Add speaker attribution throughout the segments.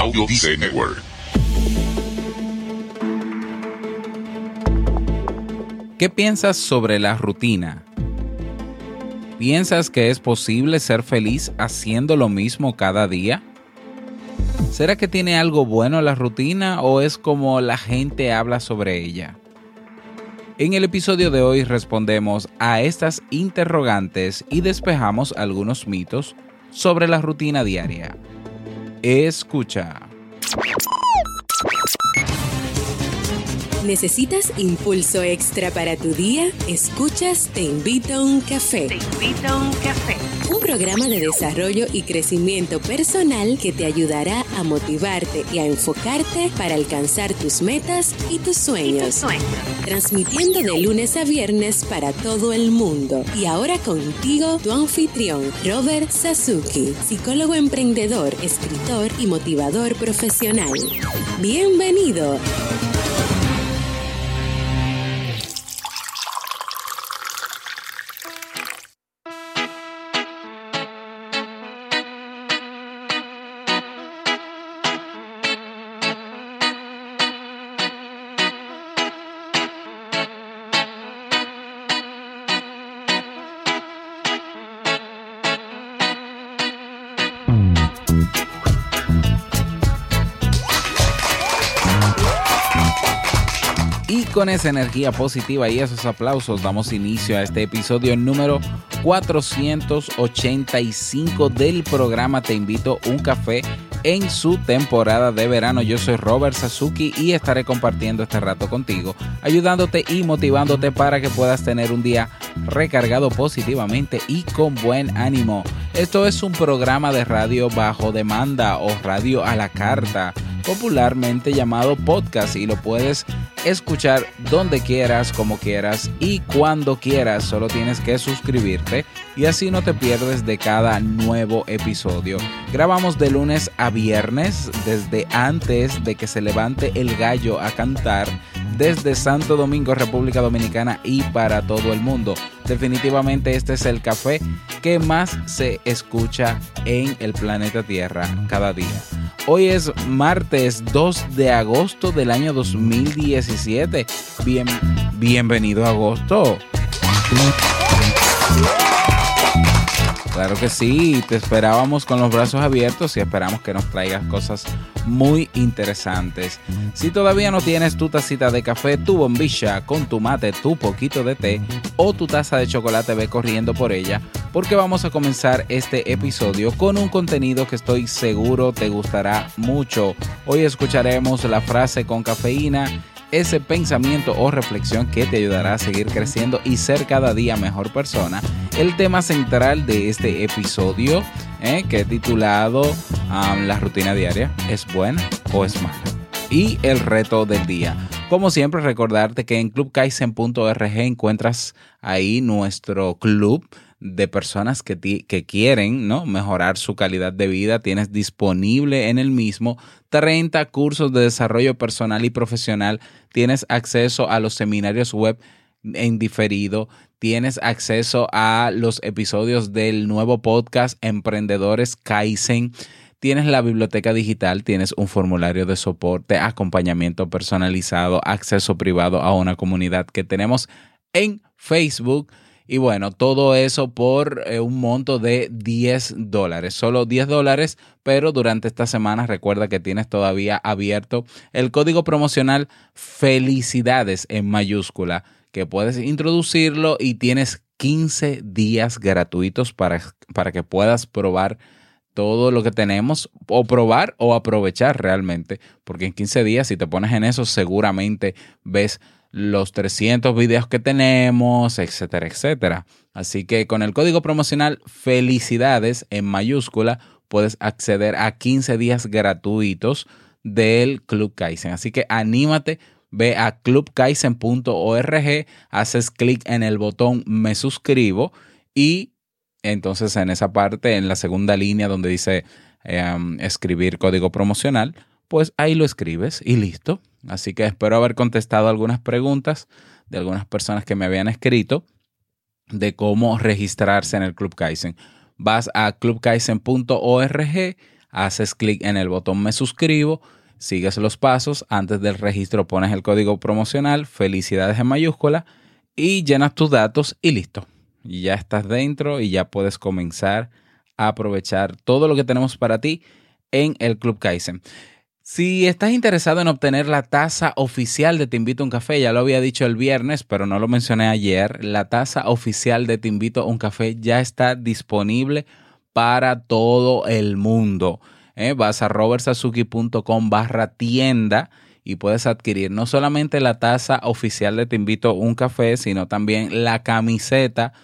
Speaker 1: Audio Network.
Speaker 2: ¿Qué piensas sobre la rutina? ¿Piensas que es posible ser feliz haciendo lo mismo cada día? ¿Será que tiene algo bueno la rutina o es como la gente habla sobre ella? En el episodio de hoy respondemos a estas interrogantes y despejamos algunos mitos sobre la rutina diaria. Escucha.
Speaker 3: ¿Necesitas impulso extra para tu día? Escuchas Te invito a un café.
Speaker 4: Te invito a un café.
Speaker 3: Un programa de desarrollo y crecimiento personal que te ayudará a motivarte y a enfocarte para alcanzar tus metas y tus sueños.
Speaker 4: Sueño.
Speaker 3: Transmitiendo de lunes a viernes para todo el mundo. Y ahora contigo, tu anfitrión, Robert Sasuki, psicólogo emprendedor, escritor y motivador profesional. Bienvenido.
Speaker 2: Con esa energía positiva y esos aplausos damos inicio a este episodio número 485 del programa Te invito un café en su temporada de verano. Yo soy Robert Sasuki y estaré compartiendo este rato contigo, ayudándote y motivándote para que puedas tener un día recargado positivamente y con buen ánimo. Esto es un programa de radio bajo demanda o radio a la carta, popularmente llamado podcast y lo puedes escuchar donde quieras, como quieras y cuando quieras. Solo tienes que suscribirte y así no te pierdes de cada nuevo episodio. Grabamos de lunes a viernes desde antes de que se levante el gallo a cantar desde Santo Domingo, República Dominicana y para todo el mundo. Definitivamente este es el café que más se escucha en el planeta Tierra cada día. Hoy es martes 2 de agosto del año 2017. Bien, bienvenido a agosto. Claro que sí, te esperábamos con los brazos abiertos y esperamos que nos traigas cosas muy interesantes. Si todavía no tienes tu tacita de café, tu bombilla con tu mate, tu poquito de té o tu taza de chocolate, ve corriendo por ella porque vamos a comenzar este episodio con un contenido que estoy seguro te gustará mucho. Hoy escucharemos la frase con cafeína ese pensamiento o reflexión que te ayudará a seguir creciendo y ser cada día mejor persona. El tema central de este episodio, eh, que he titulado um, La rutina diaria, ¿es buena o es mala? Y el reto del día. Como siempre, recordarte que en clubkaizen.org encuentras ahí nuestro club de personas que, que quieren ¿no? mejorar su calidad de vida. Tienes disponible en el mismo 30 cursos de desarrollo personal y profesional. Tienes acceso a los seminarios web en diferido. Tienes acceso a los episodios del nuevo podcast Emprendedores Kaizen. Tienes la biblioteca digital, tienes un formulario de soporte, acompañamiento personalizado, acceso privado a una comunidad que tenemos en Facebook y bueno, todo eso por eh, un monto de 10 dólares. Solo 10 dólares, pero durante esta semana recuerda que tienes todavía abierto el código promocional Felicidades en mayúscula, que puedes introducirlo y tienes 15 días gratuitos para, para que puedas probar todo lo que tenemos o probar o aprovechar realmente, porque en 15 días si te pones en eso seguramente ves los 300 videos que tenemos, etcétera, etcétera. Así que con el código promocional felicidades en mayúscula puedes acceder a 15 días gratuitos del Club Kaizen. Así que anímate, ve a clubkaizen.org, haces clic en el botón me suscribo y entonces en esa parte, en la segunda línea donde dice em, escribir código promocional, pues ahí lo escribes y listo. Así que espero haber contestado algunas preguntas de algunas personas que me habían escrito de cómo registrarse en el Club Kaizen. Vas a clubkaizen.org, haces clic en el botón me suscribo, sigues los pasos, antes del registro pones el código promocional, felicidades en mayúscula y llenas tus datos y listo. Ya estás dentro y ya puedes comenzar a aprovechar todo lo que tenemos para ti en el Club Kaizen. Si estás interesado en obtener la tasa oficial de Te Invito a un Café, ya lo había dicho el viernes, pero no lo mencioné ayer, la tasa oficial de Te Invito a un Café ya está disponible para todo el mundo. ¿eh? Vas a robertsazuki.com barra tienda y puedes adquirir no solamente la tasa oficial de Te Invito a un Café, sino también la camiseta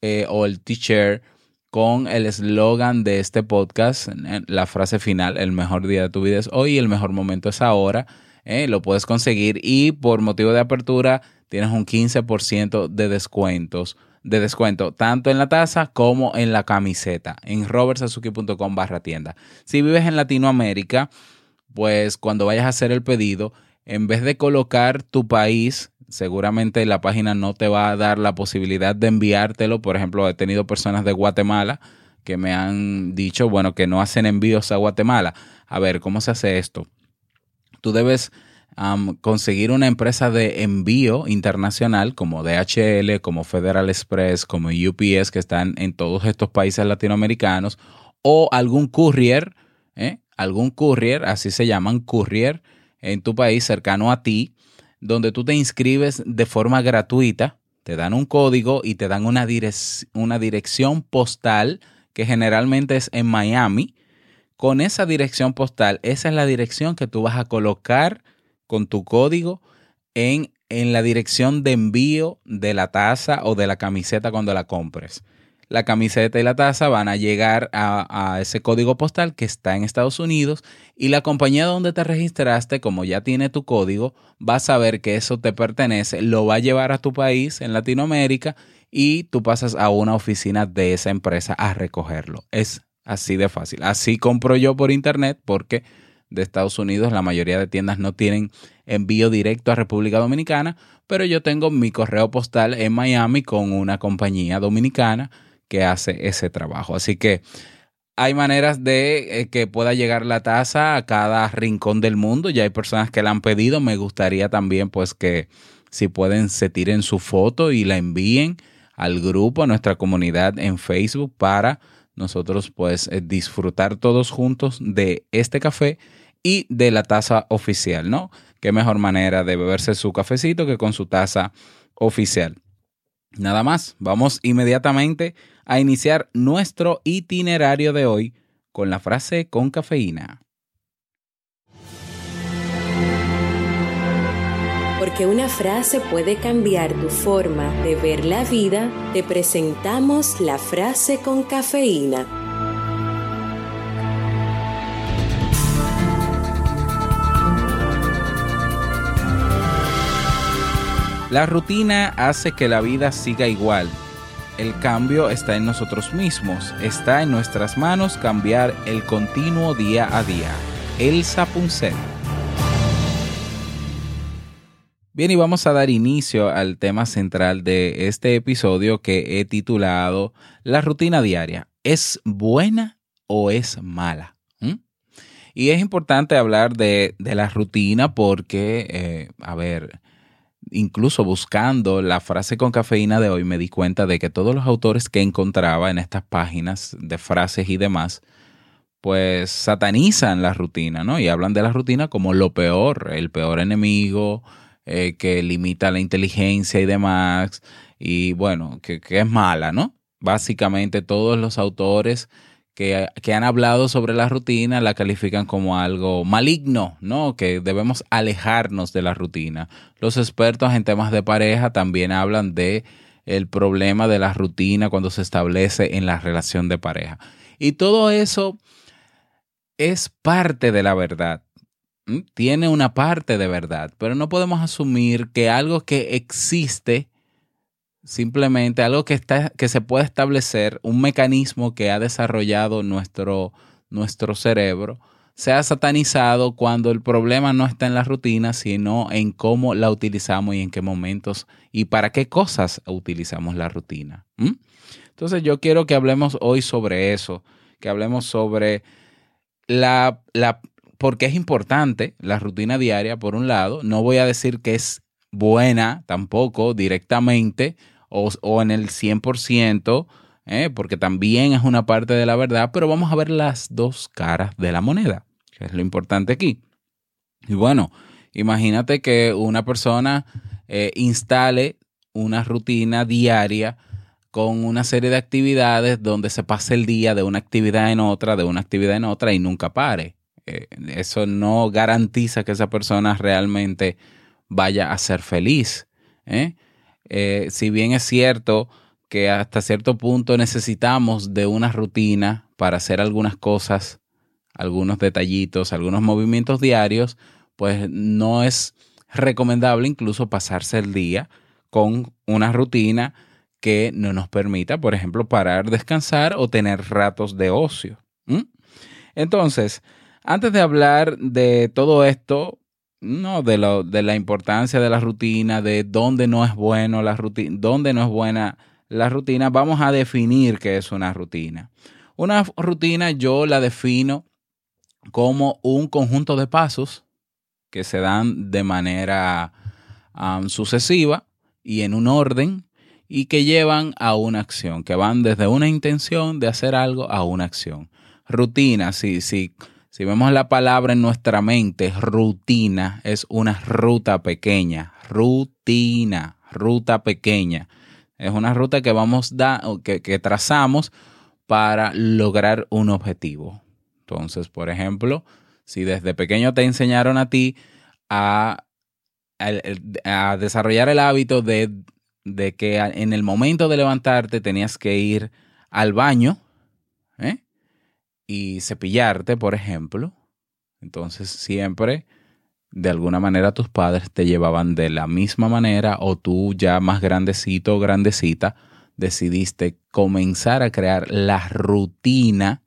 Speaker 2: eh, o el t-shirt con el eslogan de este podcast, la frase final, el mejor día de tu vida es hoy el mejor momento es ahora. Eh, lo puedes conseguir y por motivo de apertura tienes un 15% de descuentos de descuento tanto en la taza como en la camiseta en robertsazuki.com barra tienda. Si vives en Latinoamérica, pues cuando vayas a hacer el pedido, en vez de colocar tu país seguramente la página no te va a dar la posibilidad de enviártelo. Por ejemplo, he tenido personas de Guatemala que me han dicho, bueno, que no hacen envíos a Guatemala. A ver, ¿cómo se hace esto? Tú debes conseguir una empresa de envío internacional como DHL, como Federal Express, como UPS, que están en todos estos países latinoamericanos, o algún courier, ¿eh? algún courier, así se llaman, courier, en tu país cercano a ti, donde tú te inscribes de forma gratuita, te dan un código y te dan una, una dirección postal que generalmente es en Miami. Con esa dirección postal, esa es la dirección que tú vas a colocar con tu código en, en la dirección de envío de la taza o de la camiseta cuando la compres la camiseta y la taza van a llegar a, ese código postal que está en Estados Unidos y la compañía donde te registraste, como ya tiene tu código, va a saber que eso te pertenece, lo va a llevar a tu país en Latinoamérica y tú pasas a una oficina de esa empresa a recogerlo. Es así de fácil. Así compro yo por internet porque de Estados Unidos la mayoría de tiendas no tienen envío directo a República Dominicana, pero yo tengo mi correo postal en Miami con una compañía dominicana que hace ese trabajo. Así que hay maneras de eh, que pueda llegar la taza a cada rincón del mundo. Ya hay personas que la han pedido. Me gustaría también pues que si pueden se tiren su foto y la envíen al grupo, a nuestra comunidad en Facebook para nosotros pues eh, disfrutar todos juntos de este café y de la taza oficial, ¿no? Qué mejor manera de beberse su cafecito que con su taza oficial. Nada más, vamos inmediatamente a iniciar nuestro itinerario de hoy con la frase con cafeína.
Speaker 3: Porque una frase puede cambiar tu forma de ver la vida, te presentamos la frase con cafeína.
Speaker 2: La rutina hace que la vida siga igual el cambio está en nosotros mismos, está en nuestras manos cambiar el continuo día a día. Elsa Punset. Bien, y vamos a dar inicio al tema central de este episodio que he titulado La rutina diaria. ¿Es buena o es mala? ¿Mm? Y es importante hablar de, la rutina porque, eh, a ver, incluso buscando la frase con cafeína de hoy, me di cuenta de que todos los autores que encontraba en estas páginas de frases y demás, pues satanizan la rutina, ¿no? Y hablan de la rutina como lo peor, el peor enemigo, eh, que limita la inteligencia y demás, y bueno, que, que es mala, ¿no? Básicamente todos los autores que, han hablado sobre la rutina la califican como algo maligno, ¿no? Que debemos alejarnos de la rutina. Los expertos en temas de pareja también hablan de el problema de la rutina cuando se establece en la relación de pareja. Y todo eso es parte de la verdad. Tiene una parte de verdad, pero no podemos asumir que algo que existe simplemente algo que, está, que se puede establecer, un mecanismo que ha desarrollado nuestro, nuestro cerebro, sea satanizado cuando el problema no está en la rutina, sino en cómo la utilizamos y en qué momentos y para qué cosas utilizamos la rutina. Entonces yo quiero que hablemos hoy sobre eso, que hablemos sobre la, la, porque es importante la rutina diaria, por un lado. No voy a decir que es buena tampoco directamente o, o en el 100%, ¿eh? porque también es una parte de la verdad, pero vamos a ver las dos caras de la moneda, que es lo importante aquí. Y bueno, imagínate que una persona eh, instale una rutina diaria con una serie de actividades donde se pase el día de una actividad en otra, de una actividad en otra y nunca pare. Eh, eso no garantiza que esa persona realmente vaya a ser feliz. si bien es cierto que hasta cierto punto necesitamos de una rutina para hacer algunas cosas, algunos detallitos, algunos movimientos diarios, pues no es recomendable incluso pasarse el día con una rutina que no nos permita, por ejemplo, parar, descansar o tener ratos de ocio. Entonces, antes de hablar de todo esto, no, de, lo, de la importancia de la rutina, de dónde no es bueno la rutina, dónde no es buena la rutina, vamos a definir qué es una rutina. Una rutina yo la defino como un conjunto de pasos que se dan de manera sucesiva y en un orden y que llevan a una acción, que van desde una intención de hacer algo a una acción. Rutina, si, si, si vemos la palabra en nuestra mente, rutina es una ruta pequeña, rutina, ruta pequeña. Es una ruta que vamos da, que, que trazamos para lograr un objetivo. Entonces, por ejemplo, si desde pequeño te enseñaron a ti a, a, desarrollar el hábito de, de, que en el momento de levantarte tenías que ir al baño ¿eh? Y cepillarte, por ejemplo, entonces siempre de alguna manera tus padres te llevaban de la misma manera o tú ya más grandecito o grandecita decidiste comenzar a crear la rutina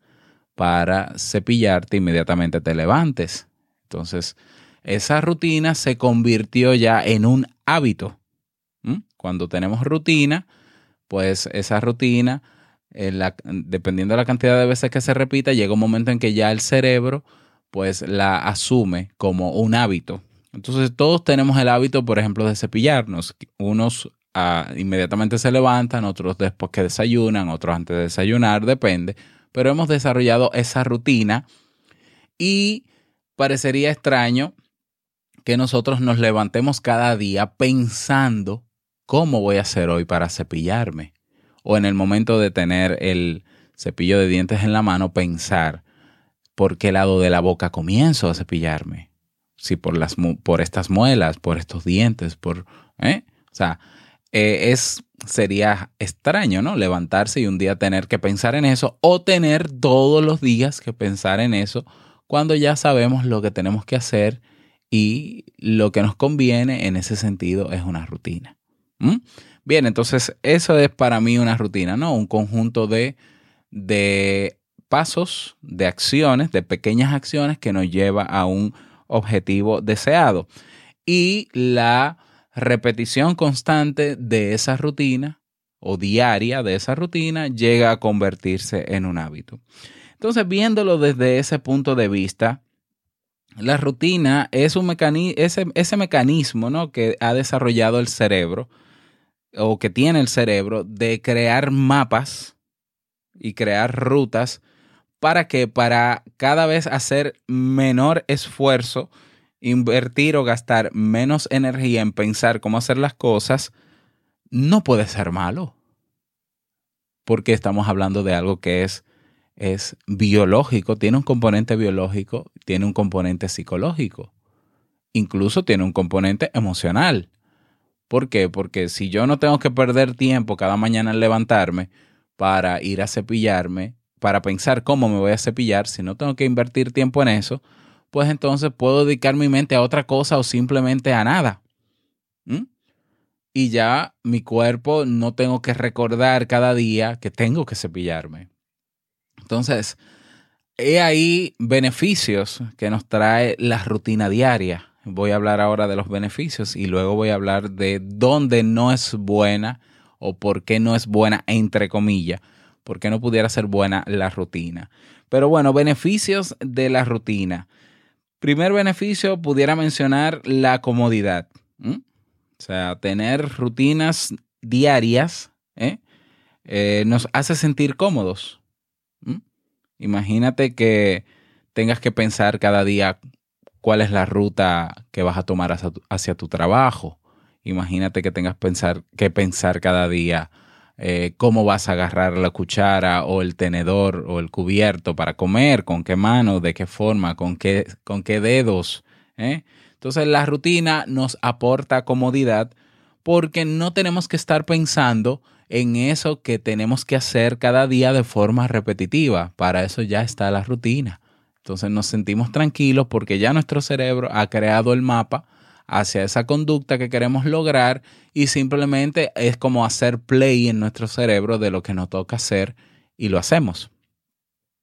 Speaker 2: para cepillarte inmediatamente te levantes. Entonces, esa rutina se convirtió ya en un hábito. Cuando tenemos rutina, pues esa rutina, dependiendo de la cantidad de veces que se repita, llega un momento en que ya el cerebro pues la asume como un hábito. Entonces todos tenemos el hábito, por ejemplo, de cepillarnos. Unos ah, inmediatamente se levantan, otros después que desayunan, otros antes de desayunar, depende. Pero hemos desarrollado esa rutina y parecería extraño que nosotros nos levantemos cada día pensando cómo voy a hacer hoy para cepillarme. O en el momento de tener el cepillo de dientes en la mano, pensar, por qué lado de la boca comienzo a cepillarme. Si por, las, por estas muelas, por estos dientes, por... ¿eh? O sea, eh, es, sería extraño, ¿no? Levantarse y un día tener que pensar en eso o tener todos los días que pensar en eso cuando ya sabemos lo que tenemos que hacer y lo que nos conviene en ese sentido es una rutina. Bien, entonces eso es para mí una rutina, ¿no? Un conjunto de, de pasos, de acciones, de pequeñas acciones que nos lleva a un objetivo deseado. Y la repetición constante de esa rutina o diaria de esa rutina llega a convertirse en un hábito. Entonces, viéndolo desde ese punto de vista, la rutina es un mecanismo, ese, ese mecanismo ¿no? que ha desarrollado el cerebro o que tiene el cerebro de crear mapas y crear rutas para que para cada vez hacer menor esfuerzo, invertir o gastar menos energía en pensar cómo hacer las cosas, no puede ser malo. Porque estamos hablando de algo que es, es biológico, tiene un componente biológico, tiene un componente psicológico, incluso tiene un componente emocional. ¿Por qué? Porque si yo no tengo que perder tiempo cada mañana al levantarme para ir a cepillarme, para pensar cómo me voy a cepillar, si no tengo que invertir tiempo en eso, pues entonces puedo dedicar mi mente a otra cosa o simplemente a nada. Y ya mi cuerpo no tengo que recordar cada día que tengo que cepillarme. Entonces, he ahí beneficios que nos trae la rutina diaria. Voy a hablar ahora de los beneficios y luego voy a hablar de dónde no es buena o por qué no es buena entre comillas ¿por qué no pudiera ser buena la rutina? Pero bueno, beneficios de la rutina. Primer beneficio, pudiera mencionar la comodidad. O sea, tener rutinas diarias ¿eh? Eh, nos hace sentir cómodos. Imagínate que tengas que pensar cada día cuál es la ruta que vas a tomar hacia tu, trabajo. Imagínate que tengas pensar, que pensar cada día eh, cómo vas a agarrar la cuchara o el tenedor o el cubierto para comer, con qué mano, de qué forma, con qué, con qué dedos. ¿eh? Entonces la rutina nos aporta comodidad porque no tenemos que estar pensando en eso que tenemos que hacer cada día de forma repetitiva. Para eso ya está la rutina. Entonces nos sentimos tranquilos porque ya nuestro cerebro ha creado el mapa hacia esa conducta que queremos lograr y simplemente es como hacer play en nuestro cerebro de lo que nos toca hacer y lo hacemos.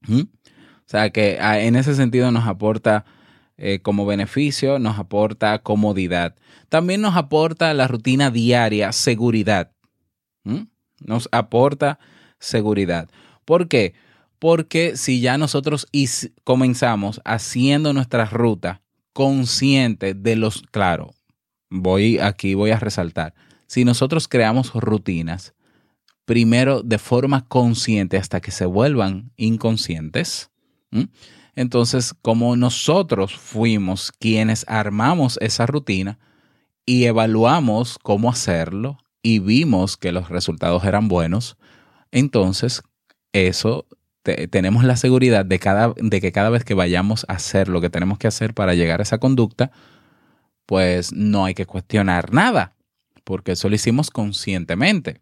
Speaker 2: ¿Mm? O sea que ah, en ese sentido nos aporta eh, como beneficio, nos aporta comodidad. También nos aporta la rutina diaria seguridad. ¿Mm? Nos aporta seguridad. ¿Por qué? Porque si ya nosotros comenzamos haciendo nuestra ruta consciente de los, claro, voy aquí voy a resaltar, si nosotros creamos rutinas, primero de forma consciente hasta que se vuelvan inconscientes, entonces como nosotros fuimos quienes armamos esa rutina y evaluamos cómo hacerlo y vimos que los resultados eran buenos, entonces eso tenemos la seguridad de, cada, de que cada vez que vayamos a hacer lo que tenemos que hacer para llegar a esa conducta, pues no hay que cuestionar nada, porque eso lo hicimos conscientemente.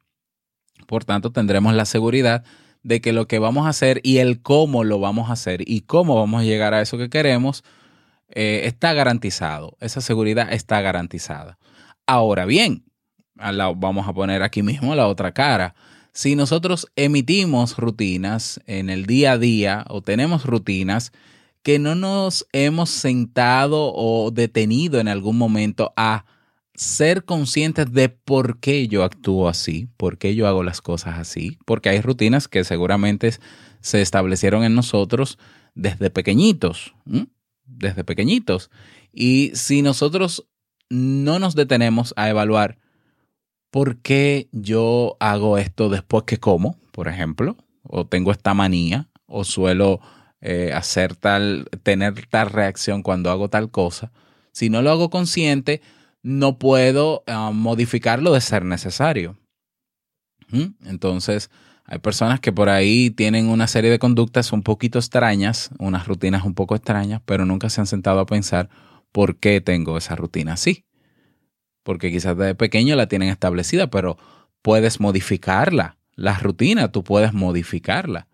Speaker 2: Por tanto, tendremos la seguridad de que lo que vamos a hacer y el cómo lo vamos a hacer y cómo vamos a llegar a eso que queremos eh, está garantizado. Esa seguridad está garantizada. Ahora bien, vamos a poner aquí mismo la otra cara si nosotros emitimos rutinas en el día a día o tenemos rutinas que no nos hemos sentado o detenido en algún momento a ser conscientes de por qué yo actúo así, por qué yo hago las cosas así, porque hay rutinas que seguramente se establecieron en nosotros desde pequeñitos, desde pequeñitos. Y si nosotros no nos detenemos a evaluar ¿por qué yo hago esto después que como, por ejemplo? O tengo esta manía, o suelo eh, hacer tal, tener tal reacción cuando hago tal cosa. Si no lo hago consciente, no puedo ah, modificarlo de ser necesario. ¿Mm? Entonces, hay personas que por ahí tienen una serie de conductas un poquito extrañas, unas rutinas un poco extrañas, pero nunca se han sentado a pensar por qué tengo esa rutina así porque quizás desde pequeño la tienen establecida, pero puedes modificarla. La rutina, tú puedes modificarla.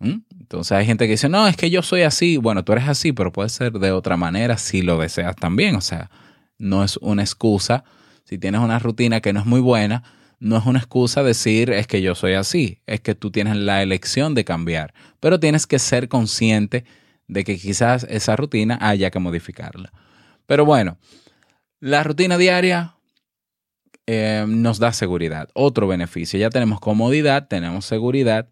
Speaker 2: Entonces hay gente que dice, no, es que yo soy así. Bueno, tú eres así, pero puede ser de otra manera si lo deseas también. O sea, no es una excusa. Si tienes una rutina que no es muy buena, no es una excusa decir es que yo soy así. Es que tú tienes la elección de cambiar. Pero tienes que ser consciente de que quizás esa rutina haya que modificarla. Pero bueno, la rutina diaria eh, nos da seguridad. Otro beneficio, ya tenemos comodidad, tenemos seguridad.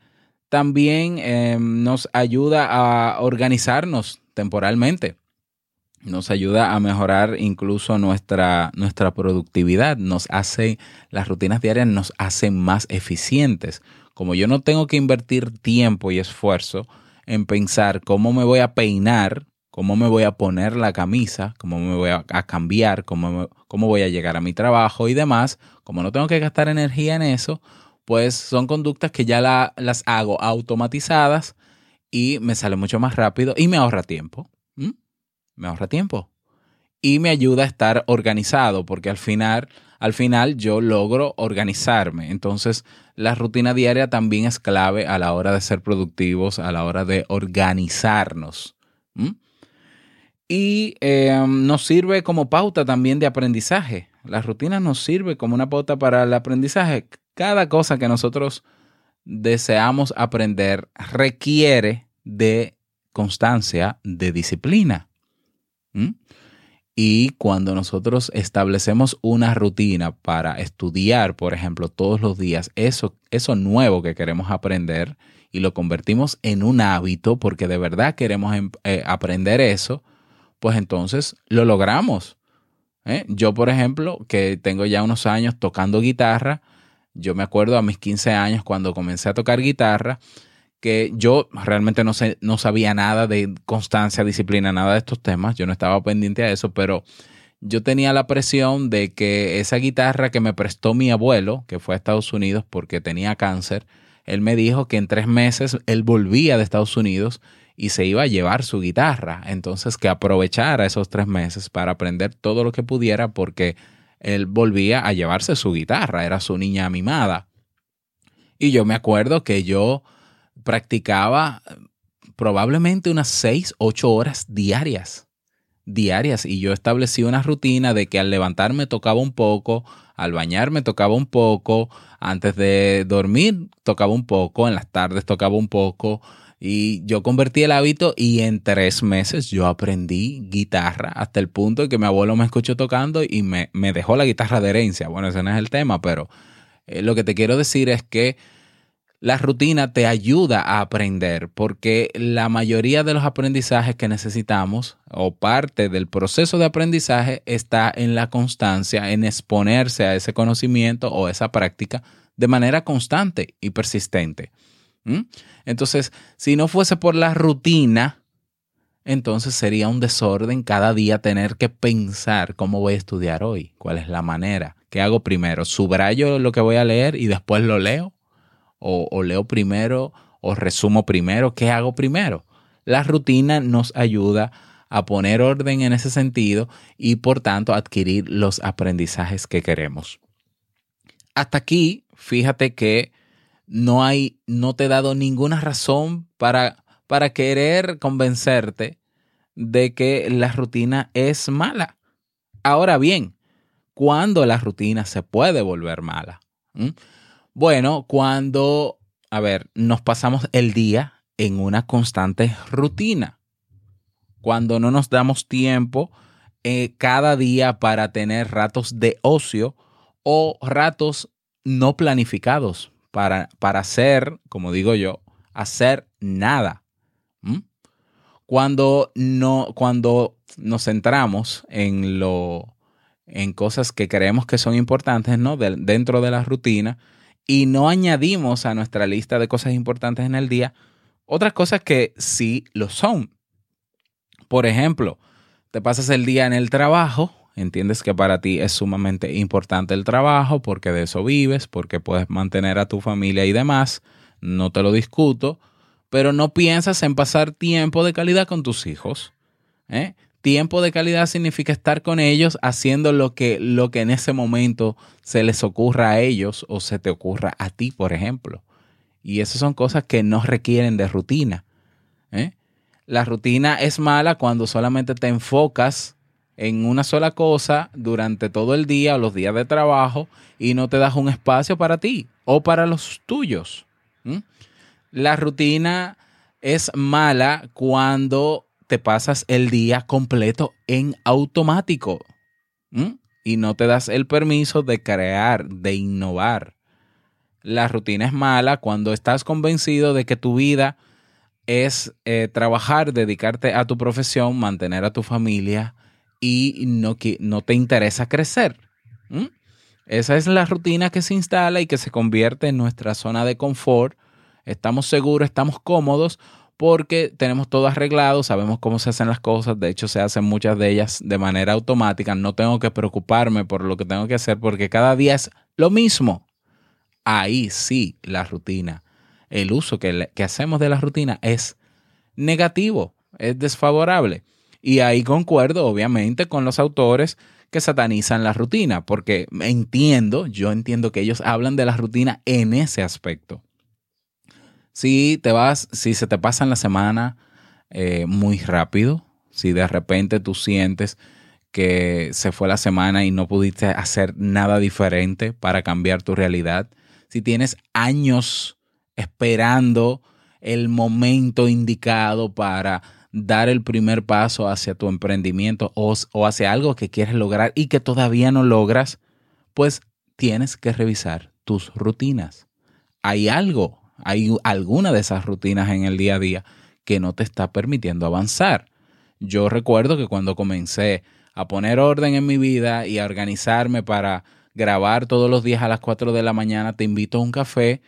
Speaker 2: También eh, nos ayuda a organizarnos temporalmente. Nos ayuda a mejorar incluso nuestra, nuestra productividad. Nos hace, las rutinas diarias nos hacen más eficientes. Como yo no tengo que invertir tiempo y esfuerzo en pensar cómo me voy a peinar cómo me voy a poner la camisa, cómo me voy a, cambiar, cómo, cómo voy a llegar a mi trabajo y demás, como no tengo que gastar energía en eso, pues son conductas que ya las hago automatizadas y me sale mucho más rápido y me ahorra tiempo. Me ahorra tiempo. Y me ayuda a estar organizado, porque al final, al final yo logro organizarme. Entonces, la rutina diaria también es clave a la hora de ser productivos, a la hora de organizarnos y em, nos sirve como pauta también de aprendizaje. La rutina nos sirve como una pauta para el aprendizaje. Cada cosa que nosotros deseamos aprender requiere de constancia, de disciplina. Y cuando nosotros establecemos una rutina para estudiar, por ejemplo, todos los días, eso, eso nuevo que queremos aprender y lo convertimos en un hábito porque de verdad queremos em, eh, aprender eso, pues entonces lo logramos. ¿eh? Yo, por ejemplo, que tengo ya unos años tocando guitarra, yo me acuerdo a mis 15 años cuando comencé a tocar guitarra, que yo realmente no, sé, no sabía nada de constancia, disciplina, nada de estos temas, yo no estaba pendiente a eso, pero yo tenía la presión de que esa guitarra que me prestó mi abuelo, que fue a Estados Unidos porque tenía cáncer, él me dijo que en tres meses él volvía de Estados Unidos y se iba a llevar su guitarra. Entonces que aprovechara esos tres meses para aprender todo lo que pudiera porque él volvía a llevarse su guitarra, era su niña mimada. Y yo me acuerdo que yo practicaba probablemente unas seis, ocho horas diarias, diarias. Y yo establecí una rutina de que al levantarme tocaba un poco, al bañarme tocaba un poco, antes de dormir tocaba un poco, en las tardes tocaba un poco. Y yo convertí el hábito y en tres meses yo aprendí guitarra hasta el punto de que mi abuelo me escuchó tocando y me, dejó la guitarra de herencia. Bueno, ese no es el tema, pero eh, lo que te quiero decir es que la rutina te ayuda a aprender porque la mayoría de los aprendizajes que necesitamos o parte del proceso de aprendizaje está en la constancia, en exponerse a ese conocimiento o esa práctica de manera constante y persistente. Entonces, si no fuese por la rutina, entonces sería un desorden cada día tener que pensar cómo voy a estudiar hoy, cuál es la manera, qué hago primero, subrayo lo que voy a leer y después lo leo o, leo primero o resumo primero, ¿qué hago primero? La rutina nos ayuda a poner orden en ese sentido y por tanto adquirir los aprendizajes que queremos. Hasta aquí, fíjate que no hay, no te he dado ninguna razón para, para querer convencerte de que la rutina es mala. Ahora bien, ¿cuándo la rutina se puede volver mala? ¿Mm? Bueno, cuando, a ver, nos pasamos el día en una constante rutina. Cuando no nos damos tiempo eh, cada día para tener ratos de ocio o ratos no planificados para, para hacer, como digo yo, hacer nada. Cuando, no, cuando nos centramos en, lo, en cosas que creemos que son importantes ¿no? dentro de la rutina, y no añadimos a nuestra lista de cosas importantes en el día otras cosas que sí lo son. Por ejemplo, te pasas el día en el trabajo, entiendes que para ti es sumamente importante el trabajo porque de eso vives, porque puedes mantener a tu familia y demás, no te lo discuto, pero no piensas en pasar tiempo de calidad con tus hijos. ¿eh? Tiempo de calidad significa estar con ellos haciendo lo que, lo que en ese momento se les ocurra a ellos o se te ocurra a ti, por ejemplo. Y esas son cosas que no requieren de rutina. ¿eh? La rutina es mala cuando solamente te enfocas en una sola cosa durante todo el día los días de trabajo y no te das un espacio para ti o para los tuyos. La rutina es mala cuando te pasas el día completo en automático y no te das el permiso de crear, de innovar. La rutina es mala cuando estás convencido de que tu vida es eh, trabajar, dedicarte a tu profesión, mantener a tu familia y no, no te interesa crecer. Esa es la rutina que se instala y que se convierte en nuestra zona de confort. Estamos seguros, estamos cómodos porque tenemos todo arreglado, sabemos cómo se hacen las cosas, de hecho se hacen muchas de ellas de manera automática, no tengo que preocuparme por lo que tengo que hacer porque cada día es lo mismo. Ahí sí, la rutina, el uso que, que hacemos de la rutina es negativo, es desfavorable. Y ahí concuerdo, obviamente, con los autores que satanizan la rutina, porque entiendo, yo entiendo que ellos hablan de la rutina en ese aspecto. Si te vas, si se te pasa en la semana eh, muy rápido, si de repente tú sientes que se fue la semana y no pudiste hacer nada diferente para cambiar tu realidad, si tienes años esperando el momento indicado para dar el primer paso hacia tu emprendimiento o, hacia algo que quieres lograr y que todavía no logras, pues tienes que revisar tus rutinas. Hay algo, hay alguna de esas rutinas en el día a día que no te está permitiendo avanzar. Yo recuerdo que cuando comencé a poner orden en mi vida y a organizarme para grabar todos los días a las 4 de la mañana, te invito a un café,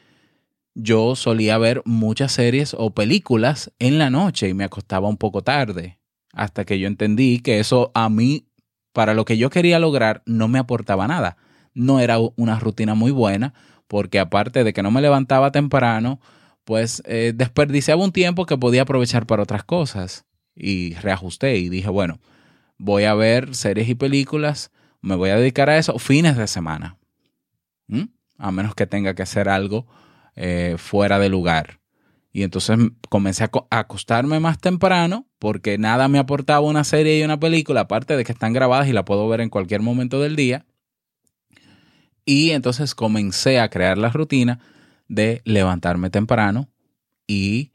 Speaker 2: yo solía ver muchas series o películas en la noche y me acostaba un poco tarde, hasta que yo entendí que eso a mí, para lo que yo quería lograr, no me aportaba nada. No era una rutina muy buena, porque aparte de que no me levantaba temprano, pues eh, desperdiciaba un tiempo que podía aprovechar para otras cosas. Y reajusté y dije, bueno, voy a ver series y películas, me voy a dedicar a eso fines de semana. A menos que tenga que hacer algo eh, fuera de lugar. Y entonces comencé a, acostarme más temprano porque nada me aportaba una serie y una película, aparte de que están grabadas y la puedo ver en cualquier momento del día. Y entonces comencé a crear la rutina de levantarme temprano y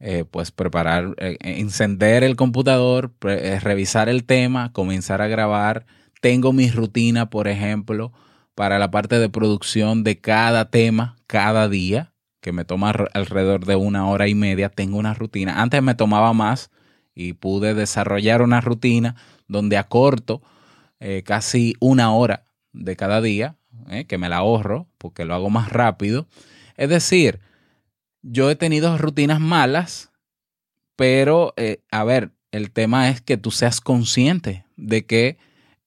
Speaker 2: eh, pues preparar, eh, encender el computador, revisar el tema, comenzar a grabar. Tengo mi rutina, por ejemplo, para la parte de producción de cada tema cada día, que me toma alrededor de una hora y media. Tengo una rutina. Antes me tomaba más y pude desarrollar una rutina donde acorto eh, casi una hora de cada día, eh, que me la ahorro porque lo hago más rápido. Es decir, yo he tenido rutinas malas, pero eh, a ver, el tema es que tú seas consciente de que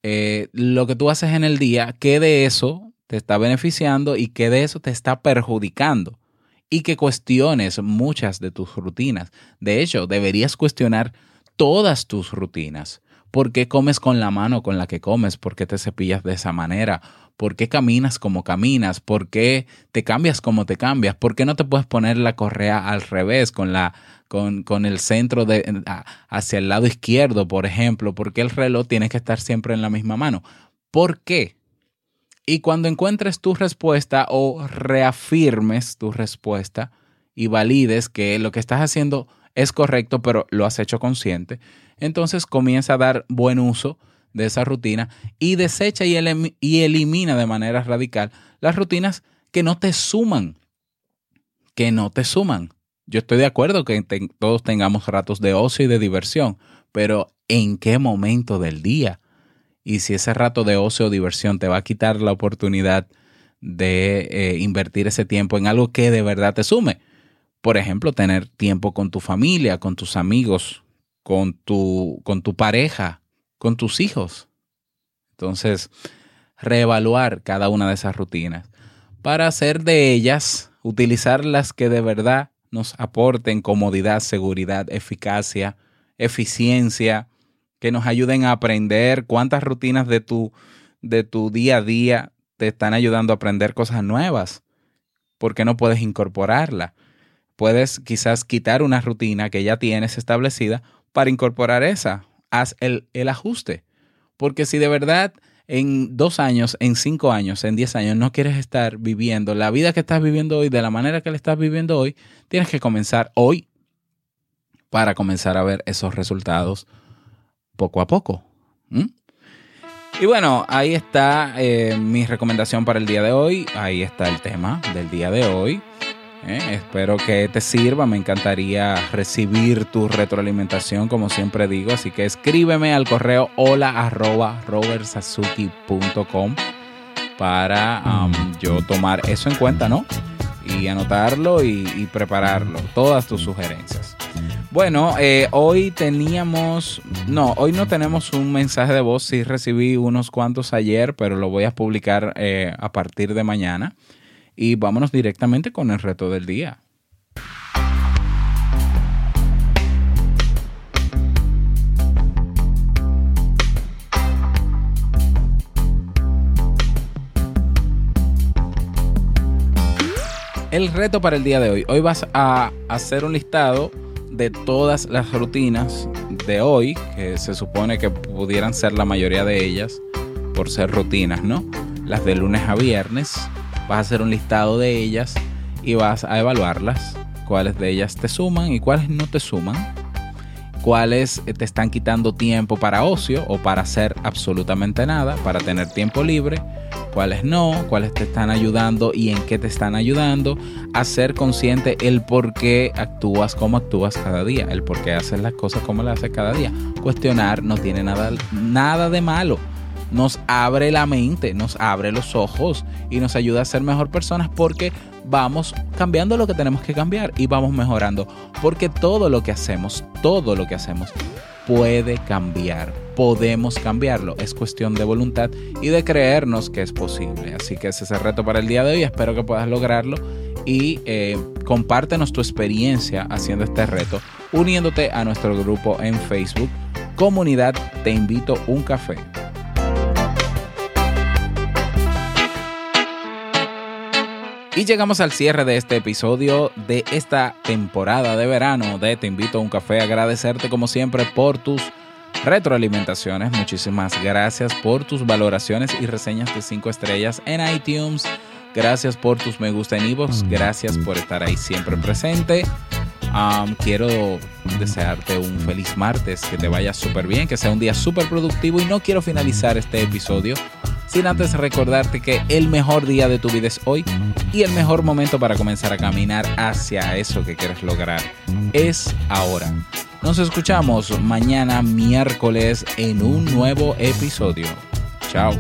Speaker 2: eh, lo que tú haces en el día, qué de eso te está beneficiando y qué de eso te está perjudicando. Y que cuestiones muchas de tus rutinas. De hecho, deberías cuestionar todas tus rutinas. ¿Por qué comes con la mano con la que comes? ¿Por qué te cepillas de esa manera? ¿Por qué caminas como caminas? ¿Por qué te cambias como te cambias? ¿Por qué no te puedes poner la correa al revés con la con, el centro de, hacia el lado izquierdo, por ejemplo, porque el reloj tiene que estar siempre en la misma mano. ¿Por qué? Y cuando encuentres tu respuesta o reafirmes tu respuesta y valides que lo que estás haciendo es correcto, pero lo has hecho consciente, entonces comienza a dar buen uso de esa rutina y desecha y, elimina de manera radical las rutinas que no te suman, que no te suman. Yo estoy de acuerdo que todos tengamos ratos de ocio y de diversión, pero ¿en qué momento del día? Y si ese rato de ocio o diversión te va a quitar la oportunidad de eh, invertir ese tiempo en algo que de verdad te sume. Por ejemplo, tener tiempo con tu familia, con tus amigos, con tu, con tu pareja, con tus hijos. Entonces, reevaluar cada una de esas rutinas para hacer de ellas, utilizar las que de verdad nos aporten comodidad, seguridad, eficacia, eficiencia, que nos ayuden a aprender cuántas rutinas de tu, de tu día a día te están ayudando a aprender cosas nuevas. ¿Por qué no puedes incorporarla? Puedes quizás quitar una rutina que ya tienes establecida para incorporar esa. Haz el, el ajuste. Porque si de verdad en dos años, en cinco años, en diez años, no quieres estar viviendo la vida que estás viviendo hoy de la manera que la estás viviendo hoy, tienes que comenzar hoy para comenzar a ver esos resultados poco a poco. Y bueno, ahí está eh, mi recomendación para el día de hoy. Ahí está el tema del día de hoy. ¿Eh? espero que te sirva. Me encantaría recibir tu retroalimentación, como siempre digo. Así que escríbeme al correo hola para yo tomar eso en cuenta, ¿no? Y anotarlo y, prepararlo. Todas tus sugerencias. Bueno, eh, hoy teníamos, no, hoy no tenemos un mensaje de voz, sí recibí unos cuantos ayer, pero lo voy a publicar eh, a partir de mañana y vámonos directamente con el reto del día. El reto para el día de hoy. Hoy vas a hacer un listado de todas las rutinas de hoy, que se supone que pudieran ser la mayoría de ellas, por ser rutinas, ¿no? Las de lunes a viernes, vas a hacer un listado de ellas y vas a evaluarlas, cuáles de ellas te suman y cuáles no te suman. cuáles te están quitando tiempo para ocio o para hacer absolutamente nada, para tener tiempo libre, cuáles no, cuáles te están ayudando y en qué te están ayudando, a ser consciente el por qué actúas como actúas cada día, el por qué haces las cosas como las haces cada día. Cuestionar no tiene nada, nada de malo. Nos abre la mente, nos abre los ojos y nos ayuda a ser mejor personas porque vamos cambiando lo que tenemos que cambiar y vamos mejorando. Porque todo lo que hacemos, todo lo que hacemos puede cambiar. Podemos cambiarlo. Es cuestión de voluntad y de creernos que es posible. Así que ese es el reto para el día de hoy. Espero que puedas lograrlo y eh, compártenos tu experiencia haciendo este reto uniéndote a nuestro grupo en Facebook. Comunidad, te invito un café. Y llegamos al cierre de este episodio de esta temporada de verano de Te invito a un café. Agradecerte como siempre por tus retroalimentaciones. Muchísimas gracias por tus valoraciones y reseñas de 5 estrellas en iTunes. Gracias por tus me gusta en iVoox. Gracias por estar ahí siempre presente. quiero desearte un feliz martes, que te vaya súper bien, que sea un día súper productivo y no quiero finalizar este episodio sin antes recordarte que el mejor día de tu vida es hoy y el mejor momento para comenzar a caminar hacia eso que quieres lograr es ahora. Nos escuchamos mañana miércoles en un nuevo episodio. Chao.